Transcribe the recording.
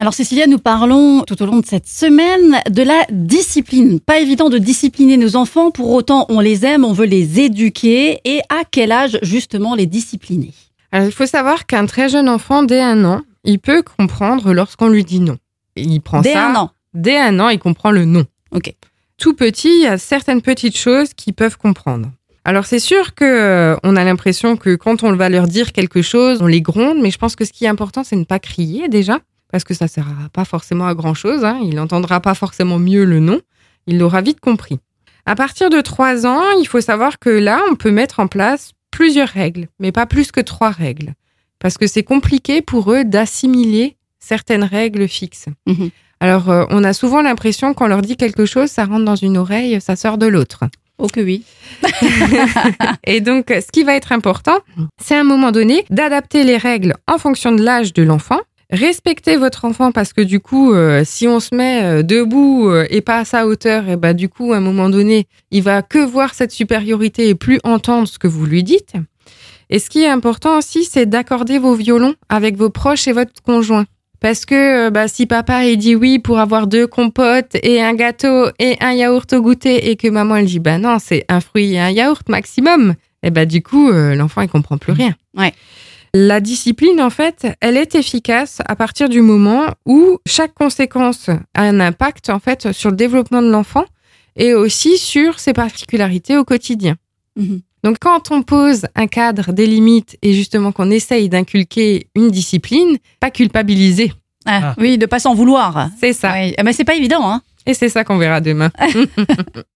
Alors Cécilia, nous parlons tout au long de cette semaine de la discipline. Pas évident de discipliner nos enfants, pour autant on les aime, on veut les éduquer. Et à quel âge justement les discipliner? Alors, il faut savoir qu'un très jeune enfant, dès un an, il peut comprendre lorsqu'on lui dit non. Il prend Dès ça. un an. Dès un an, il comprend le non. Ok. Tout petit, il y a certaines petites choses qu'ils peuvent comprendre. Alors c'est sûr que euh, on a l'impression que quand on va leur dire quelque chose, on les gronde, mais je pense que ce qui est important, c'est de ne pas crier déjà, parce que ça ne sert pas forcément à grand chose. Hein. Il n'entendra pas forcément mieux le non. Il l'aura vite compris. À partir de trois ans, il faut savoir que là, on peut mettre en place plusieurs règles, mais pas plus que trois règles, parce que c'est compliqué pour eux d'assimiler certaines règles fixes. Mhm. Alors, euh, on a souvent l'impression qu'on leur dit quelque chose, ça rentre dans une oreille, ça sort de l'autre. Oh que oui. Et donc, ce qui va être important, c'est à un moment donné d'adapter les règles en fonction de l'âge de l'enfant. Respectez votre enfant parce que du coup, euh, si on se met euh, debout euh, et pas à sa hauteur, et bah du coup, à un moment donné, il va que voir cette supériorité et plus entendre ce que vous lui dites. Et ce qui est important aussi, c'est d'accorder vos violons avec vos proches et votre conjoint. Parce que bah, si papa il dit oui pour avoir deux compotes et un gâteau et un yaourt au goûter et que maman elle dit bah non c'est un fruit et un yaourt maximum, et bah du coup euh, l'enfant il comprend plus rien. Ouais. La discipline en fait, elle est efficace à partir du moment où chaque conséquence a un impact en fait sur le développement de l'enfant et aussi sur ses particularités au quotidien. Mhm. Donc quand on pose un cadre, des limites et justement qu'on essaye d'inculquer une discipline, pas culpabiliser. Ah, Ah. Oui, de pas s'en vouloir. C'est ça. Oui. Mais c'est pas évident, hein. Et c'est ça qu'on verra demain.